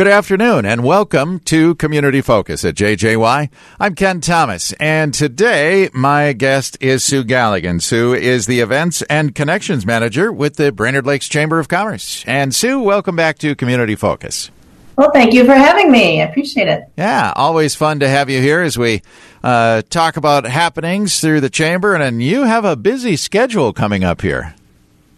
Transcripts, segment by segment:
Good afternoon and welcome to Community Focus at JJY. I'm Ken Thomas and today my guest is Sue Galligan. Sue is the Events and Connections Manager with the Brainerd Lakes Chamber of Commerce. And Sue, welcome back to Community Focus. Well, thank you for having me. I appreciate it. Yeah, always fun to have you here as we uh, talk about happenings through the chamber. And you have a busy schedule coming up here.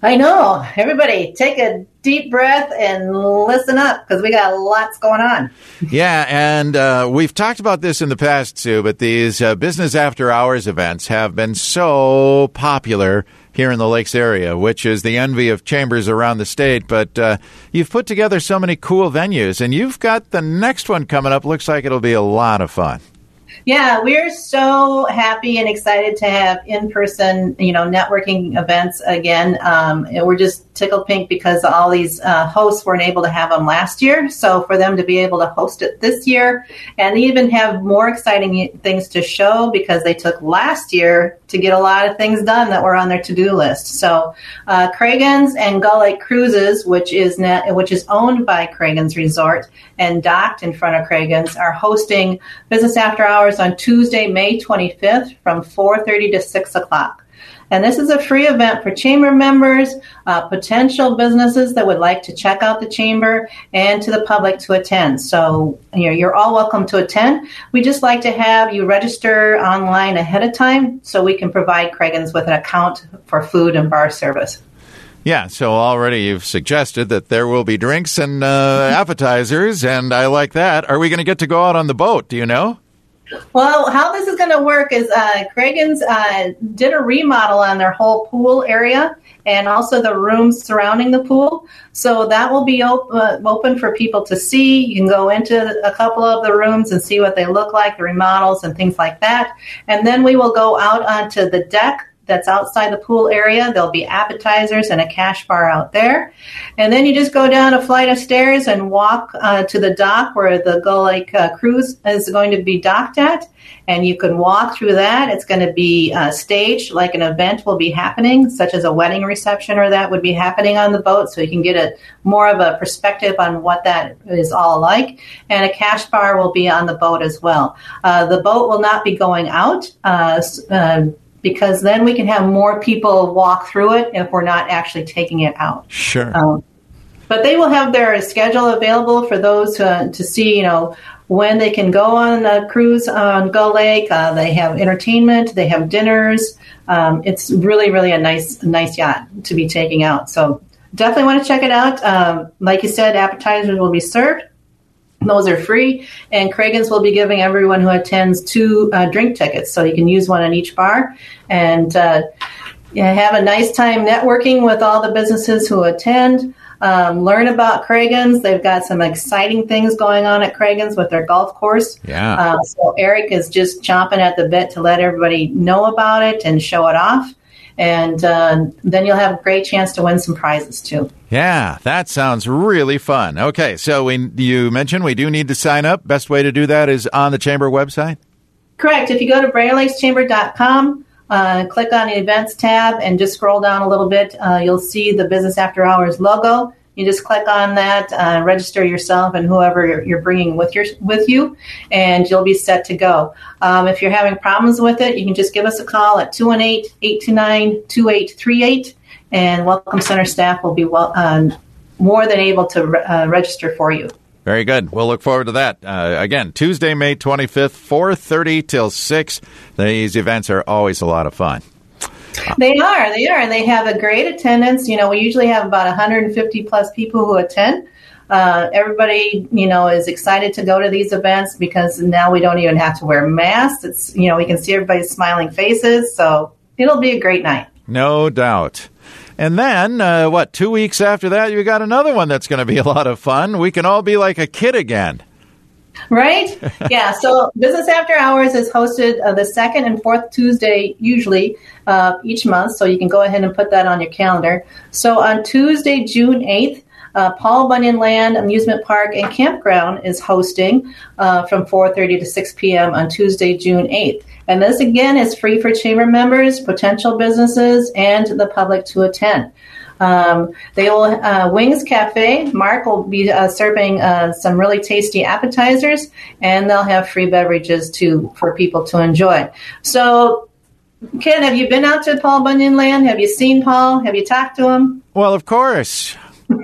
I know. Everybody, take a deep breath and listen up because we got lots going on. yeah, and uh, we've talked about this in the past, too, but these uh, business after hours events have been so popular here in the Lakes area, which is the envy of chambers around the state. But uh, you've put together so many cool venues, and you've got the next one coming up. Looks like it'll be a lot of fun. Yeah, we're so happy and excited to have in-person, you know, networking events again. Um, we're just tickled pink because all these uh, hosts weren't able to have them last year. So for them to be able to host it this year and even have more exciting things to show because they took last year to get a lot of things done that were on their to-do list. So uh, and Gull Lake Cruises, which is net, which is owned by Cragun's Resort and docked in front of Cragun's, are hosting business after hours on Tuesday, May 25th from 4:30 to 6 o'clock. And this is a free event for chamber members, uh, potential businesses that would like to check out the chamber, and to the public to attend. So you know, you're all welcome to attend. We just like to have you register online ahead of time so we can provide Cragun's with an account for food and bar service. Yeah, so already you've suggested that there will be drinks and uh, appetizers, and I like that. Are we going to get to go out on the boat? Do you know? Well, how this is going to work is uh, Cragun's uh, did a remodel on their whole pool area and also the rooms surrounding the pool. So that will be op- uh, open for people to see. You can go into a couple of the rooms and see what they look like, the remodels and things like that. And then we will go out onto the deck that's outside the pool area. There'll be appetizers and a cash bar out there. And then you just go down a flight of stairs and walk uh, to the dock where the Gull Lake uh, cruise is going to be docked at. And you can walk through that. It's going to be uh, staged like an event will be happening, such as a wedding reception or that would be happening on the boat. So you can get a more of a perspective on what that is all like. And a cash bar will be on the boat as well. Uh, the boat will not be going out uh, uh, because then we can have more people walk through it if we're not actually taking it out. Sure. Um, but they will have their schedule available for those to, to see, you know, when they can go on a cruise on Gull Lake. Uh, they have entertainment, they have dinners. Um, it's really, really a nice, nice yacht to be taking out. So definitely want to check it out. Um, like you said, appetizers will be served. Those are free, and Cragun's will be giving everyone who attends two uh, drink tickets, so you can use one in each bar and uh, have a nice time networking with all the businesses who attend. Um, learn about Cragun's. They've got some exciting things going on at Cragun's with their golf course. Yeah. Uh, so Eric is just chomping at the bit to let everybody know about it and show it off and uh, then you'll have a great chance to win some prizes too. Yeah, that sounds really fun. Okay, so we, you mentioned we do need to sign up. Best way to do that is on the chamber website. Correct. If you go to BrainerdLakesChamber.com, uh, click on the events tab, and just scroll down a little bit, uh, you'll see the Business After Hours logo. You just click on that, uh, register yourself and whoever you're, bringing with your with you, and you'll be set to go. Um, if you're having problems with it, you can just give us a call at 218-829-2838, and Welcome Center staff will be well, um, more than able to re- uh, register for you. Very good. We'll look forward to that. Uh, again, Tuesday, May 25th, 4.30 till 6. These events are always a lot of fun. They are, they are, and they have a great attendance. You know, we usually have about 150 plus people who attend. Uh, everybody, you know, is excited to go to these events because now we don't even have to wear masks. It's, you know, we can see everybody's smiling faces, so it'll be a great night. No doubt. And then, uh, what, two weeks after that, you got another one that's going to be a lot of fun. We can all be like a kid again. Right? yeah. So Business After Hours is hosted uh, the second and fourth Tuesday, usually uh, each month. So you can go ahead and put that on your calendar. So on Tuesday, June 8th, uh, Paul Bunyan Land Amusement Park and Campground is hosting uh, from 4:30 to 6 p.m. on Tuesday, June 8th. And this again is free for chamber members, potential businesses, and the public to attend. Um, they will uh, Wings Cafe. Mark will be uh, serving uh, some really tasty appetizers, and they'll have free beverages too for people to enjoy. So. Ken, have you been out to Paul Bunyan Land? Have you seen Paul? Have you talked to him? Well, of course.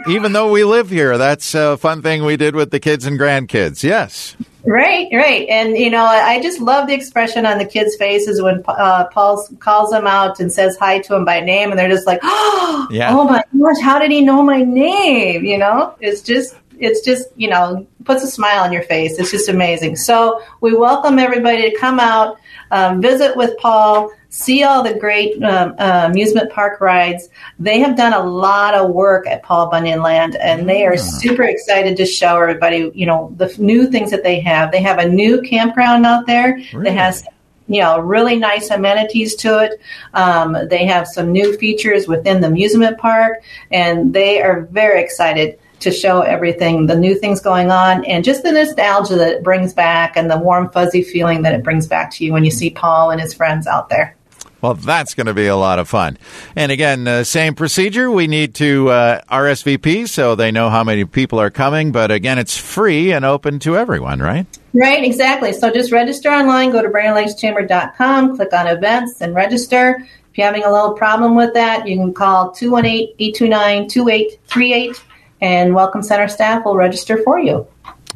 Even though we live here, that's a fun thing we did with the kids and grandkids. Yes. Right, right. And, you know, I just love the expression on the kids' faces when uh, Paul calls them out and says hi to them by name, and they're just like, oh, yeah. oh my gosh, how did he know my name? You know, it's just, it's just, you know, puts a smile on your face. It's just amazing. So we welcome everybody to come out, um, visit with Paul see all the great um, uh, amusement park rides. They have done a lot of work at Paul Bunyan Land, and they are super excited to show everybody, you know, the new things that they have. They have a new campground out there really? that has you know, really nice amenities to it. Um, they have some new features within the amusement park, and they are very excited to show everything, the new things going on, and just the nostalgia that it brings back and the warm, fuzzy feeling that it brings back to you when you see Paul and his friends out there. Well, that's going to be a lot of fun. And again, uh, same procedure. We need to uh, RSVP so they know how many people are coming. But again, it's free and open to everyone, right? Right, exactly. So just register online, go to BrainerdLakesChamber.com, click on events, and register. If you're having a little problem with that, you can call 218 829 2838 and Welcome Center staff will register for you.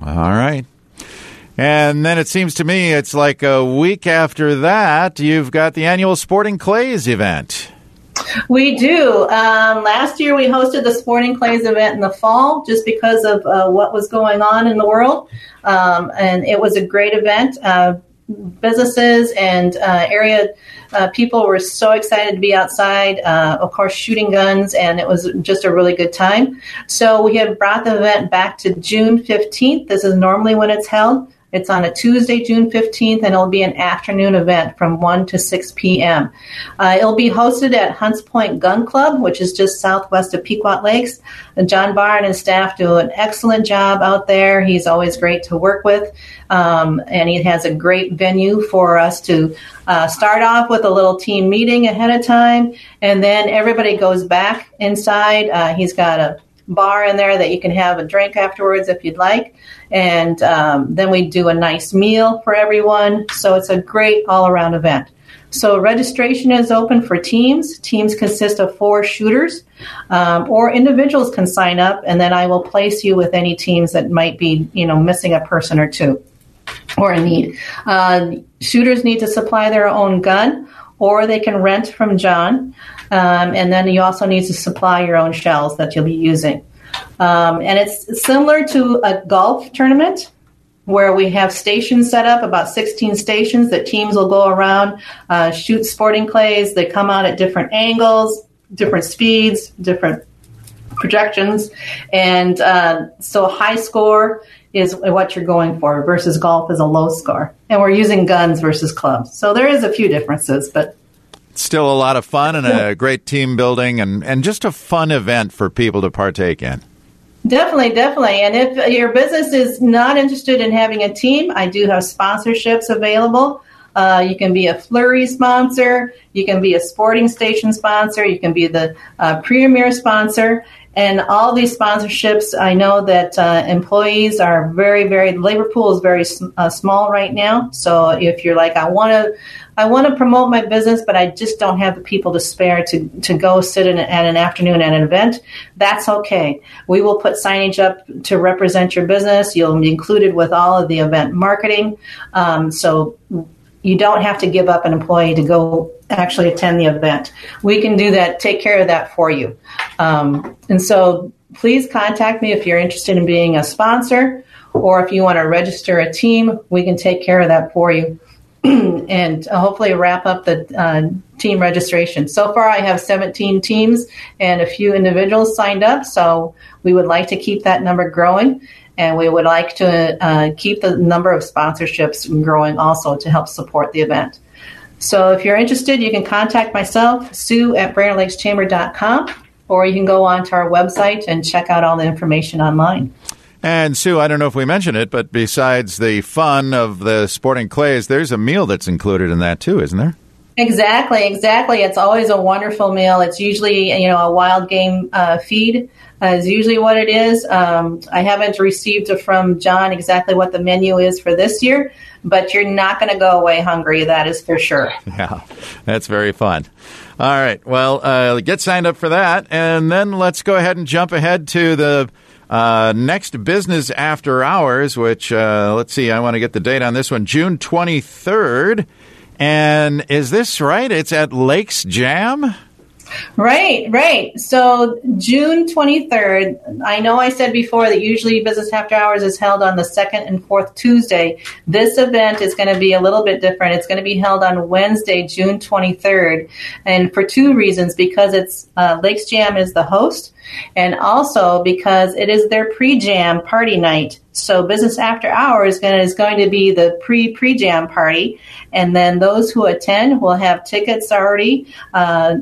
All right. And then it seems to me it's like a week after that, you've got the annual Sporting Clays event. We do. Um, last year we hosted the Sporting Clays event in the fall just because of uh, what was going on in the world. Um, and it was a great event. Uh, businesses and uh, area uh, people were so excited to be outside, uh, of course, shooting guns, and it was just a really good time. So we have brought the event back to June 15th. This is normally when it's held. It's on a Tuesday, June 15th, and it'll be an afternoon event from 1 to 6 p.m. Uh, it'll be hosted at Hunts Point Gun Club, which is just southwest of Pequot Lakes. And John Barr and his staff do an excellent job out there. He's always great to work with, um, and he has a great venue for us to uh, start off with a little team meeting ahead of time, and then everybody goes back inside. Uh, he's got a bar in there that you can have a drink afterwards if you'd like. And um, then we do a nice meal for everyone. So it's a great all around event. So registration is open for teams. Teams consist of four shooters, um, or individuals can sign up, and then I will place you with any teams that might be, you know, missing a person or two or a need. Uh, shooters need to supply their own gun, or they can rent from John. Um, and then you also need to supply your own shells that you'll be using. Um, and it's similar to a golf tournament where we have stations set up, about 16 stations that teams will go around, uh, shoot sporting clays. They come out at different angles, different speeds, different projections. And uh, so high score is what you're going for versus golf is a low score. And we're using guns versus clubs. So there is a few differences, but still a lot of fun and a great team building and, and just a fun event for people to partake in. Definitely, definitely. And if your business is not interested in having a team, I do have sponsorships available. Uh, you can be a Flurry sponsor. You can be a sporting station sponsor. You can be the uh, premier sponsor. And all these sponsorships, I know that uh, employees are very, very, The labor pool is very uh, small right now. So if you're like, I want to, I want to promote my business, but I just don't have the people to spare to, to go sit in, at an afternoon at an event, that's okay. We will put signage up to represent your business. You'll be included with all of the event marketing. Um, so you don't have to give up an employee to go actually attend the event. We can do that, take care of that for you. Um, and so please contact me if you're interested in being a sponsor or if you want to register a team, we can take care of that for you. and hopefully wrap up the uh, team registration. So far, I have 17 teams and a few individuals signed up. So we would like to keep that number growing. And we would like to uh, keep the number of sponsorships growing also to help support the event. So if you're interested, you can contact myself, Sue at BrainerdLakesChamber.com, or you can go on to our website and check out all the information online. And Sue, I don't know if we mentioned it, but besides the fun of the sporting clays, there's a meal that's included in that too, isn't there? Exactly, exactly. It's always a wonderful meal. It's usually, you know, a wild game uh, feed uh, is usually what it is. Um, I haven't received from John exactly what the menu is for this year, but you're not going to go away hungry. That is for sure. Yeah, that's very fun. All right. Well, uh, get signed up for that. And then let's go ahead and jump ahead to the uh, next business after hours, which, uh, let's see, I want to get the date on this one June 23rd. And is this right? It's at Lakes Jam? Right, right. So June 23rd, I know I said before that usually Business After Hours is held on the second and fourth Tuesday. This event is going to be a little bit different. It's going to be held on Wednesday, June 23rd. And for two reasons because it's uh, Lakes Jam is the host, and also because it is their pre jam party night. So Business After Hours is going to be the pre pre jam party. And then those who attend will have tickets already. Uh,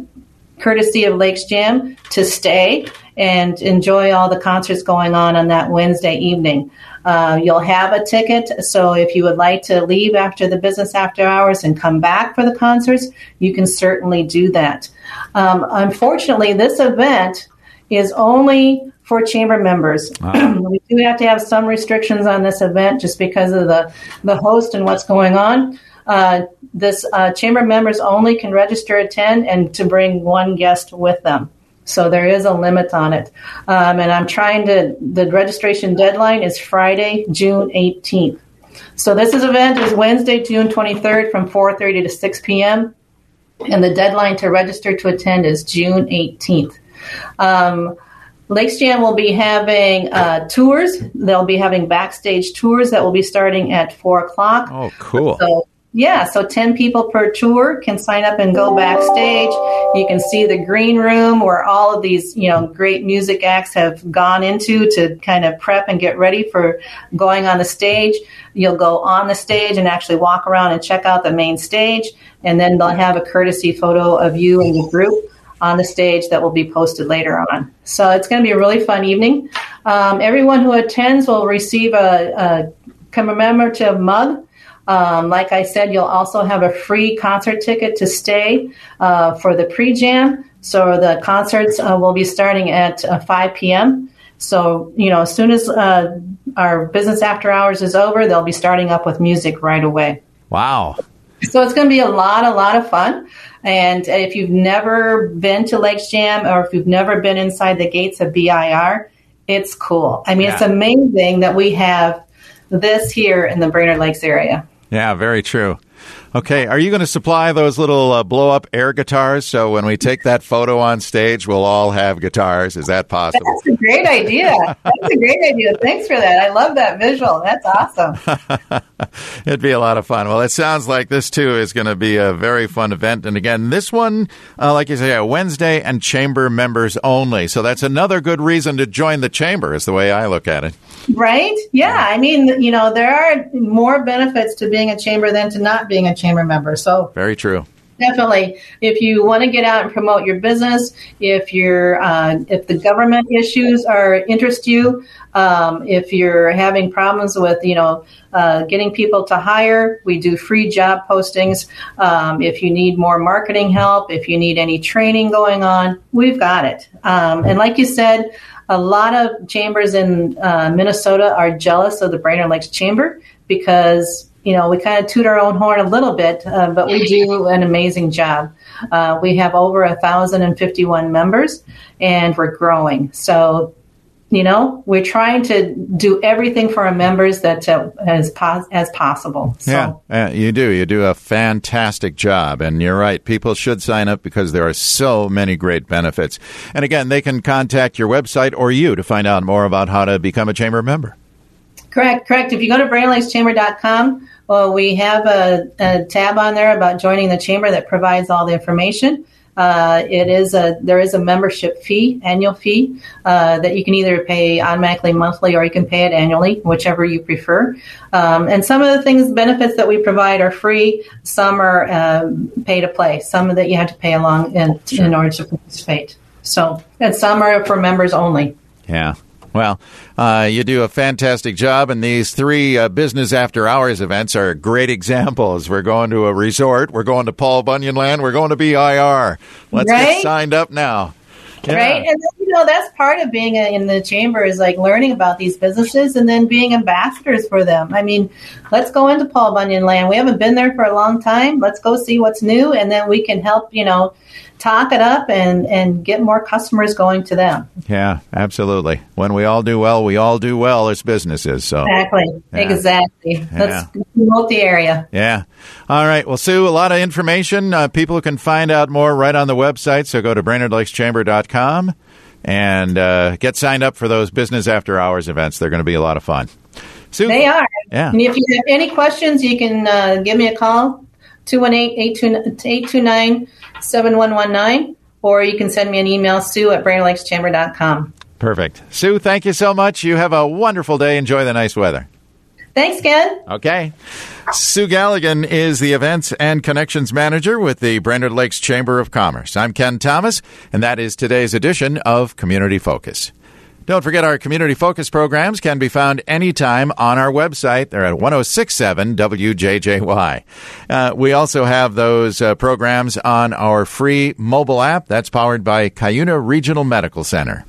courtesy of Lakes Jam to stay and enjoy all the concerts going on on that Wednesday evening. Uh, you'll have a ticket, so if you would like to leave after the business after hours and come back for the concerts, you can certainly do that. Um, unfortunately, this event is only for chamber members. Wow. we do have to have some restrictions on this event just because of the, the host and what's going on. Uh, this uh, chamber members only can register attend and to bring one guest with them. So there is a limit on it. Um, and I'm trying to, the registration deadline is Friday, June 18th. So this is event is Wednesday, June 23rd from 4.30 to 6 p.m. And the deadline to register to attend is June 18th. Um, Lakes Jam will be having uh, tours. They'll be having backstage tours that will be starting at 4 o'clock. Oh, cool. So yeah, so 10 people per tour can sign up and go backstage. You can see the green room where all of these, you know, great music acts have gone into to kind of prep and get ready for going on the stage. You'll go on the stage and actually walk around and check out the main stage, and then they'll have a courtesy photo of you and the group on the stage that will be posted later on. So it's going to be a really fun evening. Um, everyone who attends will receive a, a commemorative mug um, like I said, you'll also have a free concert ticket to stay uh, for the pre jam. So the concerts uh, will be starting at uh, 5 p.m. So, you know, as soon as uh, our business after hours is over, they'll be starting up with music right away. Wow. So it's going to be a lot, a lot of fun. And if you've never been to Lakes Jam or if you've never been inside the gates of BIR, it's cool. I mean, yeah. it's amazing that we have this here in the Brainerd Lakes area. Yeah, very true. Okay, are you going to supply those little uh, blow up air guitars so when we take that photo on stage, we'll all have guitars? Is that possible? That's a great idea. That's a great idea. Thanks for that. I love that visual. That's awesome. It'd be a lot of fun. Well, it sounds like this too is going to be a very fun event. And again, this one, uh, like you say, Wednesday and chamber members only. So that's another good reason to join the chamber, is the way I look at it. Right? Yeah. I mean, you know, there are more benefits to being a chamber than to not being a chamber member. So very true. Definitely. If you want to get out and promote your business, if you're, uh, if the government issues are interest you, um, if you're having problems with, you know, uh, getting people to hire, we do free job postings. Um, if you need more marketing help, if you need any training going on, we've got it. Um, and like you said, a lot of chambers in uh, Minnesota are jealous of the Brainerd Lakes Chamber because you know we kind of toot our own horn a little bit, uh, but we do an amazing job. Uh, we have over a thousand and fifty-one members, and we're growing. So you know we're trying to do everything for our members that uh, as pos- as possible so. yeah uh, you do you do a fantastic job and you're right people should sign up because there are so many great benefits and again they can contact your website or you to find out more about how to become a chamber member correct correct if you go to brainerdlakeschamber.com well, we have a, a tab on there about joining the chamber that provides all the information uh, it is a there is a membership fee, annual fee uh, that you can either pay automatically monthly or you can pay it annually, whichever you prefer. Um, and some of the things benefits that we provide are free. Some are uh, pay to play. Some that you have to pay along in, sure. in order to participate. So and some are for members only. Yeah. Well, uh, you do a fantastic job, and these three uh, business after hours events are great examples. We're going to a resort, we're going to Paul Bunyan Land, we're going to BIR. Let's Right? get signed up now. Yeah. Right. And then, you know, that's part of being in the chamber is like learning about these businesses and then being ambassadors for them. I mean, let's go into Paul Bunyan land. We haven't been there for a long time. Let's go see what's new and then we can help, you know, talk it up and, and get more customers going to them. Yeah, absolutely. When we all do well, we all do well as businesses. So, Exactly. Yeah. Exactly. Let's promote the area. yeah. All right. Well, Sue, a lot of information. Uh, people can find out more right on the website. So go to BrainerdLakesChamber.com and uh, get signed up for those business after hours events. They're going to be a lot of fun. Sue, They are. Yeah. And if you have any questions, you can uh, give me a call, 218-829-7119, or you can send me an email, sue at brainerdlakeschamber.com. perfect. Sue, thank you so much. You have a wonderful day. Enjoy the nice weather. Thanks, Ken. Okay. Sue Galligan is the Events and Connections Manager with the Brainerd Lakes Chamber of Commerce. I'm Ken Thomas, and that is today's edition of Community Focus. Don't forget our Community Focus programs can be found anytime on our website. They're at 1067 WJJY. Uh, we also have those uh, programs on our free mobile app that's powered by Cuyuna Regional Medical Center.